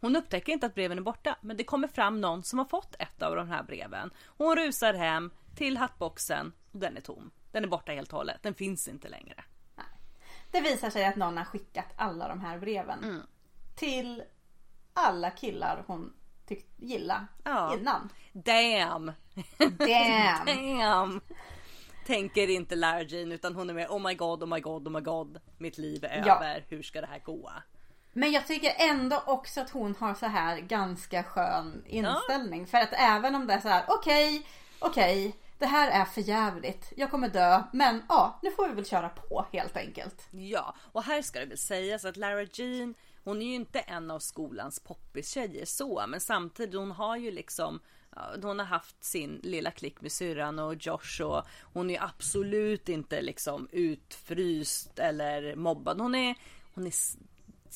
hon upptäcker inte att breven är borta, men det kommer fram någon som har fått ett av de här breven. Hon rusar hem till hattboxen och den är tom. Den är borta helt och hållet. Den finns inte längre. Det visar sig att någon har skickat alla de här breven Mm. till alla killar hon tyckte gilla Ja. innan. Damn! Damn! <laughs> Damn! Tänker inte Lara Jean utan hon är mer oh my god, oh my god, oh my god. Mitt liv är Ja. över. Hur ska det här gå? Men jag tycker ändå också att hon har så här ganska skön inställning. För att även om det är så här, okej, okej, det här är för jävligt. Jag kommer dö, men ja, nu får vi väl köra på helt enkelt. Ja, och här ska det väl sägas att Lara Jean hon är ju inte en av skolans poppis-tjejer så, men samtidigt hon har ju liksom hon har haft sin lilla klick med syrran och Josh och hon är absolut inte liksom utfryst eller mobbad. Hon är, hon är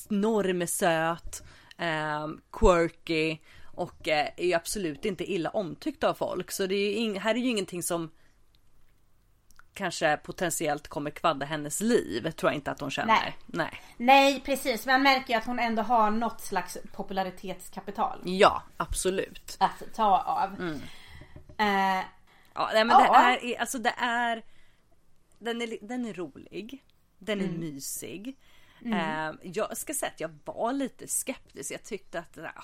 normsöt, eh, quirky och eh, är ju absolut inte illa omtyckt av folk. Så det är här är ju ingenting som kanske potentiellt kommer kvadda hennes liv. Tror jag inte att hon känner. Nej. Nej. Nej, precis. Man märker ju att hon ändå har något slags popularitetskapital Ja, absolut. att ta av. Eh, Ja, nej, men Ja. det är, är- alltså det är, den är, den är rolig. Den är mysig. Eh, jag ska säga att jag var lite skeptisk. Jag tyckte att, ah,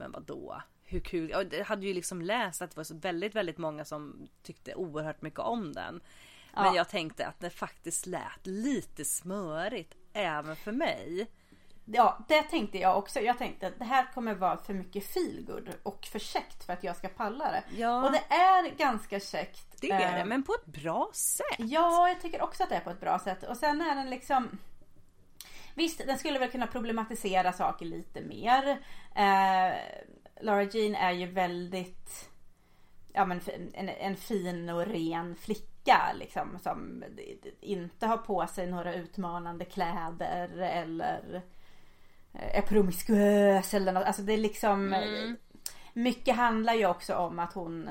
men vad då? Hur kul? Jag hade ju liksom läst att det var så väldigt, väldigt många som tyckte oerhört mycket om den. Men Ja. jag tänkte att det faktiskt lät lite smörigt även för mig. Ja, det tänkte jag också. Jag tänkte att det här kommer vara för mycket feelgood och för käckt för att jag ska palla det. Ja. Och det är ganska käckt. Det är det, Eh, men på ett bra sätt. Ja, jag tycker också att det är på ett bra sätt. Och sen är den liksom... Visst, den skulle väl kunna problematisera saker lite mer. Eh, Laura Jean är ju väldigt... Ja men en, en fin och ren flicka liksom. Som inte har på sig några utmanande kläder eller är promiskuös eller något. Alltså det är liksom... Mycket handlar ju också om att hon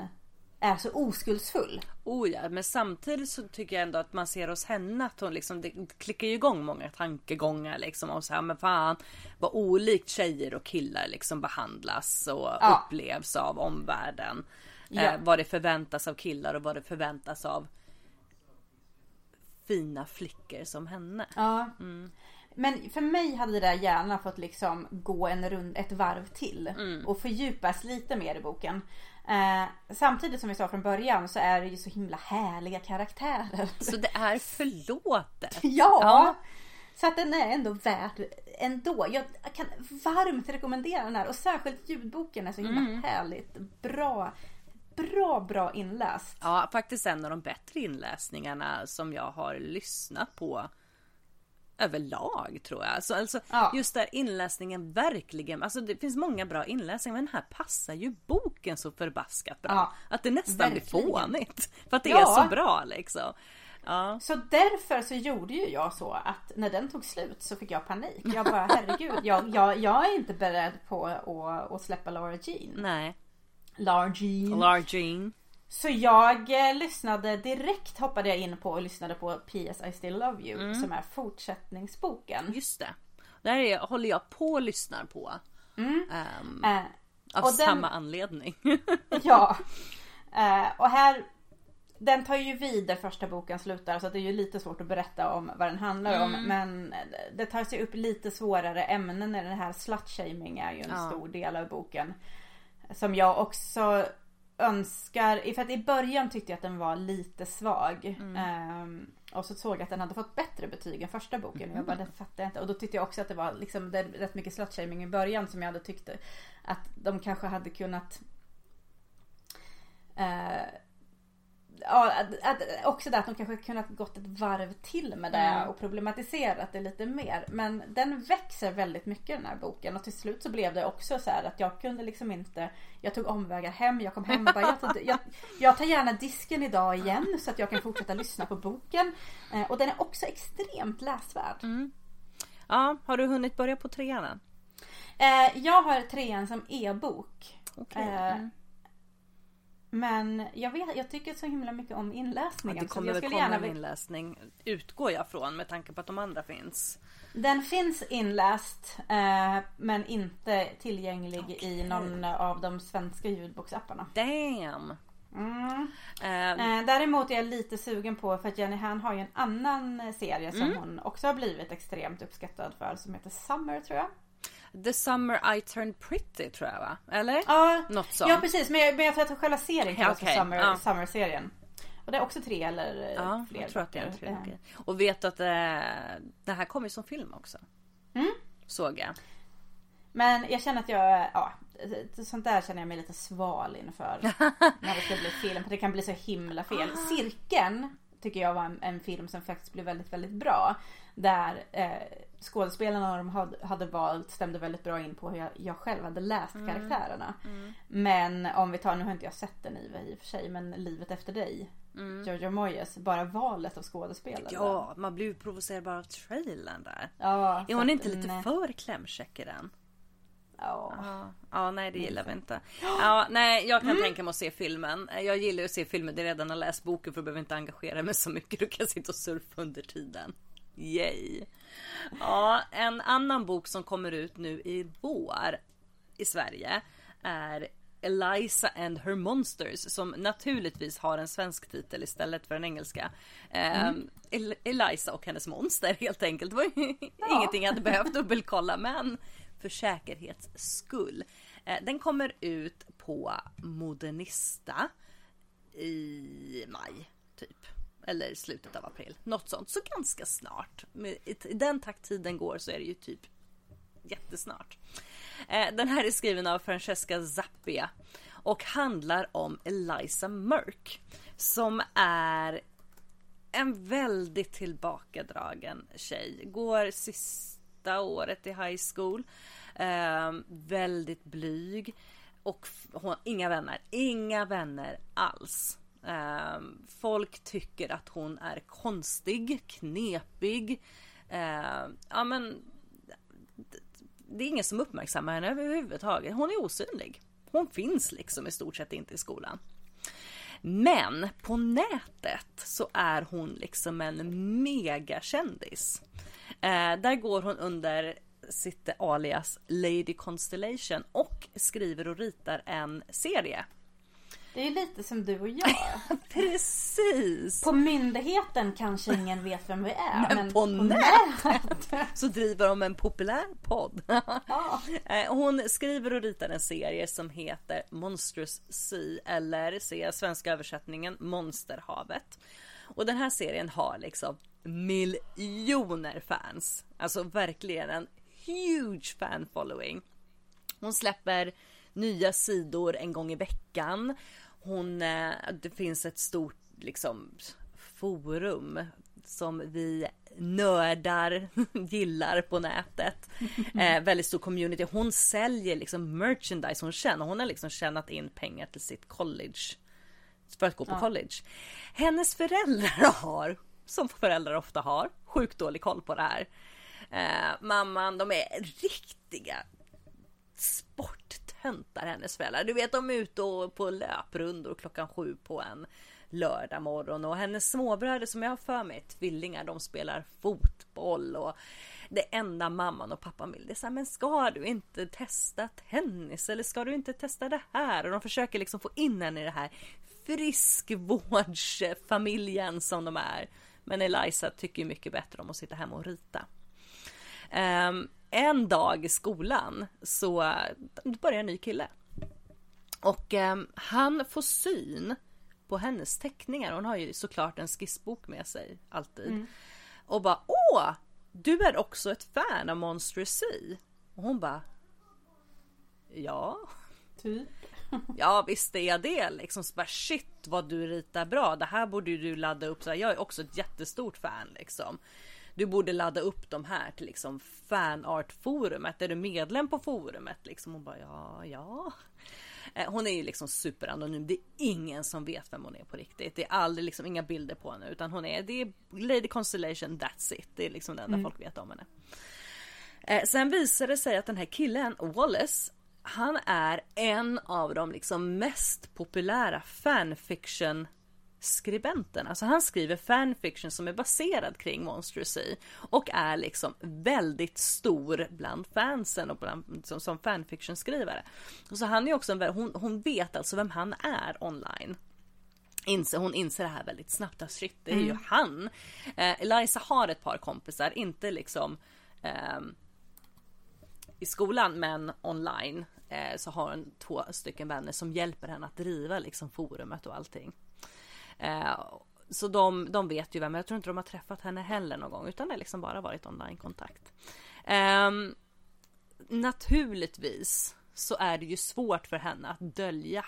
är så oskuldsfull. Oh ja, men samtidigt så tycker jag ändå att man ser hos henne att hon liksom det klickar ju igång många tankegångar liksom och så här men fan vad olikt tjejer och killar liksom behandlas och Ja. upplevs av omvärlden. Ja. Eh, vad det förväntas av killar och vad det förväntas av fina flickor som henne. Ja. Men för mig hade det där gärna fått liksom gå en rund, ett varv till och fördjupas lite mer i boken. Eh, samtidigt som vi sa från början så är det ju så himla härliga karaktärer. Så det är förlåtet. <laughs> ja! Ja. Så att den är ändå värd ändå. Jag kan varmt rekommendera den här och särskilt ljudboken är så himla härligt. Bra, bra, bra inläst. Ja, faktiskt en av de bättre inläsningarna som jag har lyssnat på överlag tror jag. Så, alltså, Ja. Just där inläsningen verkligen, alltså det finns många bra inläsningar men den här passar ju boken så förbaskat bra. Ja, att det nästan blir verkligen. fånigt. För att det Ja. är så bra liksom. Ja. Så därför så gjorde ju jag så att när den tog slut så fick jag panik. Jag bara <laughs> herregud, jag, jag, jag är inte beredd på att, att släppa Laura Jean. Nej. Laura Jean. Så jag eh, lyssnade direkt hoppade jag in på och lyssnade på PS I still love you Mm. som är fortsättningsboken. Just det. Där är, håller jag på och lyssnar på. Ehm, Eh, av och den- samma anledning. <laughs> ja. <laughs> Eh, och här den tar ju vid där första boken slutar så det är ju lite svårt att berätta om vad den handlar om. Men det tar sig upp lite svårare ämnen när den här slutshaming är ju en Ja. stor del av boken. Som jag också önskar, för att i början tyckte jag att den var lite svag. Ehm, och så såg jag att den hade fått bättre betyg än första boken. Och jag bara, det fattar jag inte. Och då tyckte jag också att det var liksom, det, rätt mycket slutshaming i början som jag hade tyckt att de kanske hade kunnat eh, Ja, att, att, också det att de kanske kunnat gått ett varv till med det och problematiserat det lite mer. Men den växer väldigt mycket den här boken och till slut så blev det också så här att jag kunde liksom inte Jag tog omvägar hem, jag kom hem och bara jag tar, jag, jag tar gärna disken idag igen så att jag kan fortsätta lyssna på boken. Eh, och den är också extremt läsvärd. Ja, har du hunnit börja på trean än? Eh, jag har trean som e-bok. Okej. Mm. Men jag, vet, jag tycker så himla mycket om inläsningen. Det så kommer jag väl skulle komma gärna en inläsning, utgår jag från med tanke på att de andra finns. Den finns inläst eh, men inte tillgänglig i någon av de svenska ljudboksapparna. Damn! Mm. Eh, däremot är jag lite sugen på för att Jenny Han har ju en annan serie som hon också har blivit extremt uppskattad för som heter Summer tror jag. The Summer I Turned Pretty tror jag va? Eller? Ja, Något sånt. ja precis men jag, men jag tror att själva serien kallas okej, för Summer, ja. Summer-serien. Och det är också tre eller eh, Ja, fler jag tror att det är trilogi. Eh, Och vet att eh, det här kommer som film också. Mm. Såg jag. Men jag känner att jag, ja, sånt där känner jag mig lite sval inför. <laughs> när det ska bli film. För det kan bli så himla fel. Cirkeln tycker jag var en, en film som faktiskt blev väldigt, väldigt bra. Där eh, skådespelarna de hade, hade valt stämde väldigt bra in på hur jag, jag själv hade läst karaktärerna. Men om vi tar, nu har inte jag sett den i, i och för sig, men Livet efter dig. Jojo Moyes, bara valet av skådespelare. Ja, man blir ju provocerad bara av trailern där. ja Är hon inte lite nej. för klämkäck i den? Ja. Ja, ja nej det gillar vi inte. Ja, nej, jag Mm. kan tänka mig att se filmen. Jag gillar ju att se filmer där jag redan har läst boken för då behöver jag inte engagera mig så mycket. Då kan jag sitta och surfa under tiden. Yay! Ja, en annan bok som kommer ut nu i vår i Sverige är Eliza and her monsters som naturligtvis har en svensk titel istället för en engelska. Mm. El- Eliza och hennes monster helt enkelt. Det var ju <laughs> ingenting jag hade behövt dubbelkolla men för säkerhets skull. Eh, Den kommer ut på Modernista i maj typ. Eller slutet av april. Något sånt. Så ganska snart. I den takt tiden går så är det ju typ jättesnart. Eh, den här är skriven av Francesca Zappia och handlar om Eliza Merck. som är en väldigt tillbakadragen tjej. Går sista året i high school. Eh, väldigt blyg. Och hon, inga vänner. Inga vänner alls. Eh, folk tycker att hon är konstig, knepig. Eh, ja men det är ingen som uppmärksammar henne överhuvudtaget. Hon är osynlig. Hon finns liksom i stort sett inte i skolan. Men på nätet så är hon liksom en megakändis. Eh, där går hon under sitt alias Lady Constellation och skriver och ritar en serie. Det är lite som du och jag. <laughs> Precis! På myndigheten kanske ingen vet vem vi är. <laughs> Men på nätet. <laughs> så driver de en populär podd. Ja. Eh, Hon skriver och ritar en serie som heter Monstrous Sea eller se svenska översättningen Monsterhavet. Och den här serien har liksom miljoner fans. Alltså verkligen en huge fan following. Hon släpper nya sidor en gång i veckan. Hon, eh, det finns ett stort liksom forum som vi nördar <laughs> gillar på nätet. <laughs> Eh, väldigt stor community. Hon säljer liksom merchandise hon tjänar. Hon har liksom tjänat in pengar till sitt college. För att gå på college. Hennes föräldrar <laughs> har, som föräldrar ofta har, sjukt dålig koll på det här. Eh, mamman, de är riktiga töntar hennes föräldrar. Du vet de är ute och på löprundor klockan sju på en lördag morgon och hennes småbröder som jag har för mig är tvillingar, de spelar fotboll och det enda mamman och pappan vill det är så här, men ska du inte testa tennis eller ska du inte testa det här? Och de försöker liksom få in henne i det här friskvårdsfamiljen som de är. Men Eliza tycker mycket bättre om att sitta hemma och rita. Ehm, en dag i skolan så börjar en ny kille. Och ehm, han får syn på hennes teckningar. Hon har ju såklart en skissbok med sig alltid. Och bara åh! Du är också ett fan av Monstrous Sea. Och hon bara Ja, Typ. ja visst är jag det liksom. Så bara shit vad du ritar bra. Det här borde du ladda upp. Så här, jag är också ett jättestort fan liksom. Du borde ladda upp de här till liksom fanartforumet. Är du medlem på forumet liksom? Hon bara ja, ja. Eh, Hon är ju liksom superanonym. Det är ingen som vet vem hon är på riktigt. Det är aldrig liksom inga bilder på henne utan hon är det är Lady Constellation. That's it. Det är liksom det enda folk vet om henne. Eh, sen visar det sig att den här killen, Wallace, han är en av de liksom mest populära fanfiction skribenten. Alltså han skriver fanfiction som är baserad kring Monster Sea och är liksom väldigt stor bland fansen och bland, som, som fanfiction-skrivare. Så han är också en, hon, hon vet alltså vem han är online. Inser, hon inser det här väldigt snabbt. att Shit, det är ju han. Eh, Eliza har ett par kompisar, inte liksom ehm, i skolan men online eh, så har hon två stycken vänner som hjälper henne att driva liksom forumet och allting. Eh, så de, de vet ju vem, jag tror inte de har träffat henne heller någon gång utan det har liksom bara varit online-kontakt. Ehm, naturligtvis så är det ju svårt för henne att dölja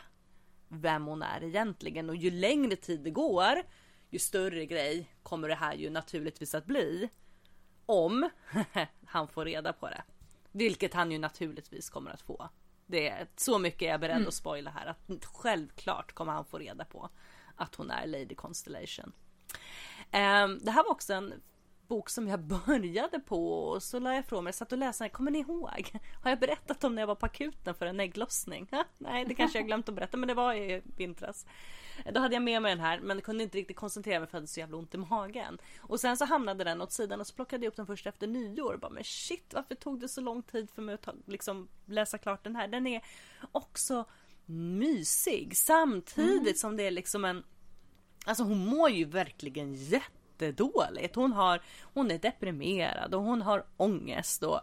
vem hon är egentligen och ju längre tid det går ju större grej kommer det här ju naturligtvis att bli. Om <laughs> han får reda på det. Vilket han ju naturligtvis kommer att få. Det är, så mycket är jag beredd att spoila här att självklart kommer han få reda på att hon är Lady Constellation. Ehm, det här var också en bok som jag <laughs> började på och så la jag ifrån mig, jag satt och läste den. Kommer ni ihåg? Har jag berättat om när jag var på akuten för en ägglossning? Nej, det kanske jag glömt att berätta, men det var i vintras. Då hade jag med mig den här, men kunde inte riktigt koncentrera mig för jag hade så jävla ont i magen. Och sen så hamnade den åt sidan och så plockade jag upp den först efter nyår. Bara, men shit, varför tog det så lång tid för mig att ta, liksom, läsa klart den här? Den är också mysig samtidigt som det är liksom en Alltså hon mår ju verkligen jättedåligt. Hon, har, hon är deprimerad och hon har ångest och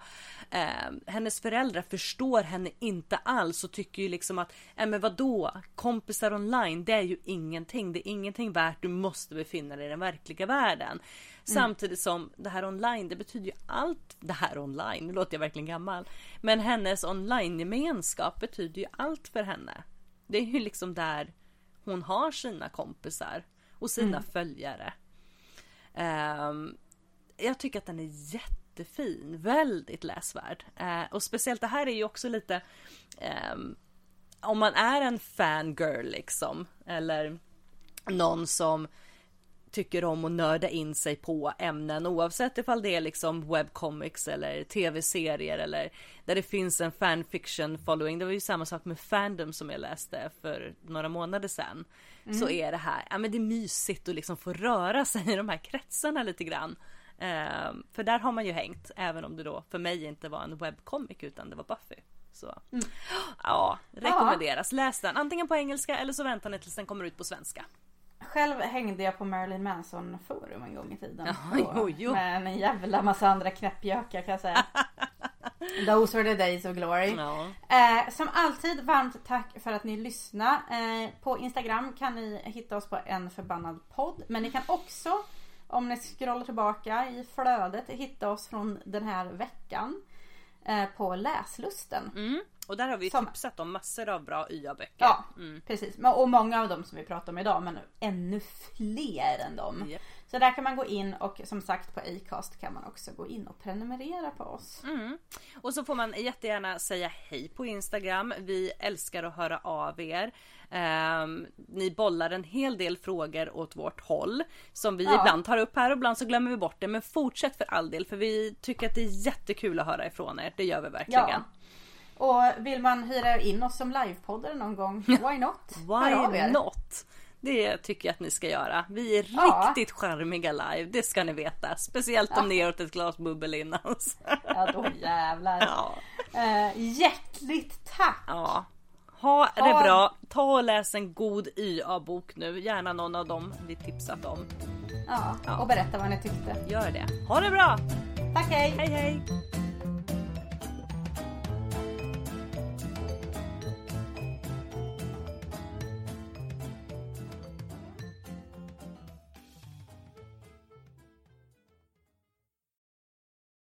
eh, hennes föräldrar förstår henne inte alls och tycker ju liksom att, äh, men vadå, kompisar online det är ju ingenting. Det är ingenting värt, du måste befinna dig i den verkliga världen. Samtidigt som det här online, det betyder ju allt, det här online, nu låter jag verkligen gammal. Men hennes online-gemenskap betyder ju allt för henne. Det är ju liksom där hon har sina kompisar och sina följare. Ehm, jag tycker att den är jättefin, väldigt läsvärd. Eh, och speciellt det här är ju också lite ehm, om man är en fangirl liksom eller någon som tycker om att nörda in sig på ämnen oavsett ifall det är liksom webcomics eller tv-serier eller där det finns en fanfiction following. Det var ju samma sak med Fandom som jag läste för några månader sedan. Så är det här, ja men det är mysigt att liksom få röra sig i de här kretsarna lite grann. Ehm, för där har man ju hängt, även om det då för mig inte var en webcomic utan det var Buffy. Så ja, rekommenderas. Läs den antingen på engelska eller så väntar ni tills den kommer ut på svenska. Själv hängde jag på Marilyn Manson forum en gång i tiden. Ja, jo, jo. Med en jävla massa andra knäppjökar kan jag säga. <laughs> Those were the days of glory. Ja. Eh, som alltid, varmt tack för att ni lyssnar. Eh, på Instagram kan ni hitta oss på en förbannad podd. Men ni kan också, om ni scrollar tillbaka i flödet, hitta oss från den här veckan. Eh, på Läslusten. Mm. Och där har vi Som- tipsat om massor av bra YA-böcker. Ja, precis. Men- Och många av dem som vi pratar om idag, men ännu fler än dem. Japp. Så där kan man gå in och som sagt på Acast kan man också gå in och prenumerera på oss. Och så får man jättegärna säga hej på Instagram. Vi älskar att höra av er. Ehm, ni bollar en hel del frågor åt vårt håll som vi Ja. ibland tar upp här och ibland så glömmer vi bort det. Men fortsätt för all del för vi tycker att det är jättekul att höra ifrån er. Det gör vi verkligen. Ja. Och vill man hyra in oss som livepoddare någon gång, why not? Why not? Det tycker jag att ni ska göra. Vi är Ja. riktigt charmiga live, det ska ni veta. Speciellt om ni ger åt ett glas bubbel innan. <laughs> Ja då jävlar. ja. Eh, hjärtligt tack! Ja. Ha det Ha- bra. Ta och läs en god YA-bok nu. Gärna någon av dem vi tipsat om. Ja, och berätta vad ni tyckte. Gör det. Ha det bra. Tack hej! Hej hej.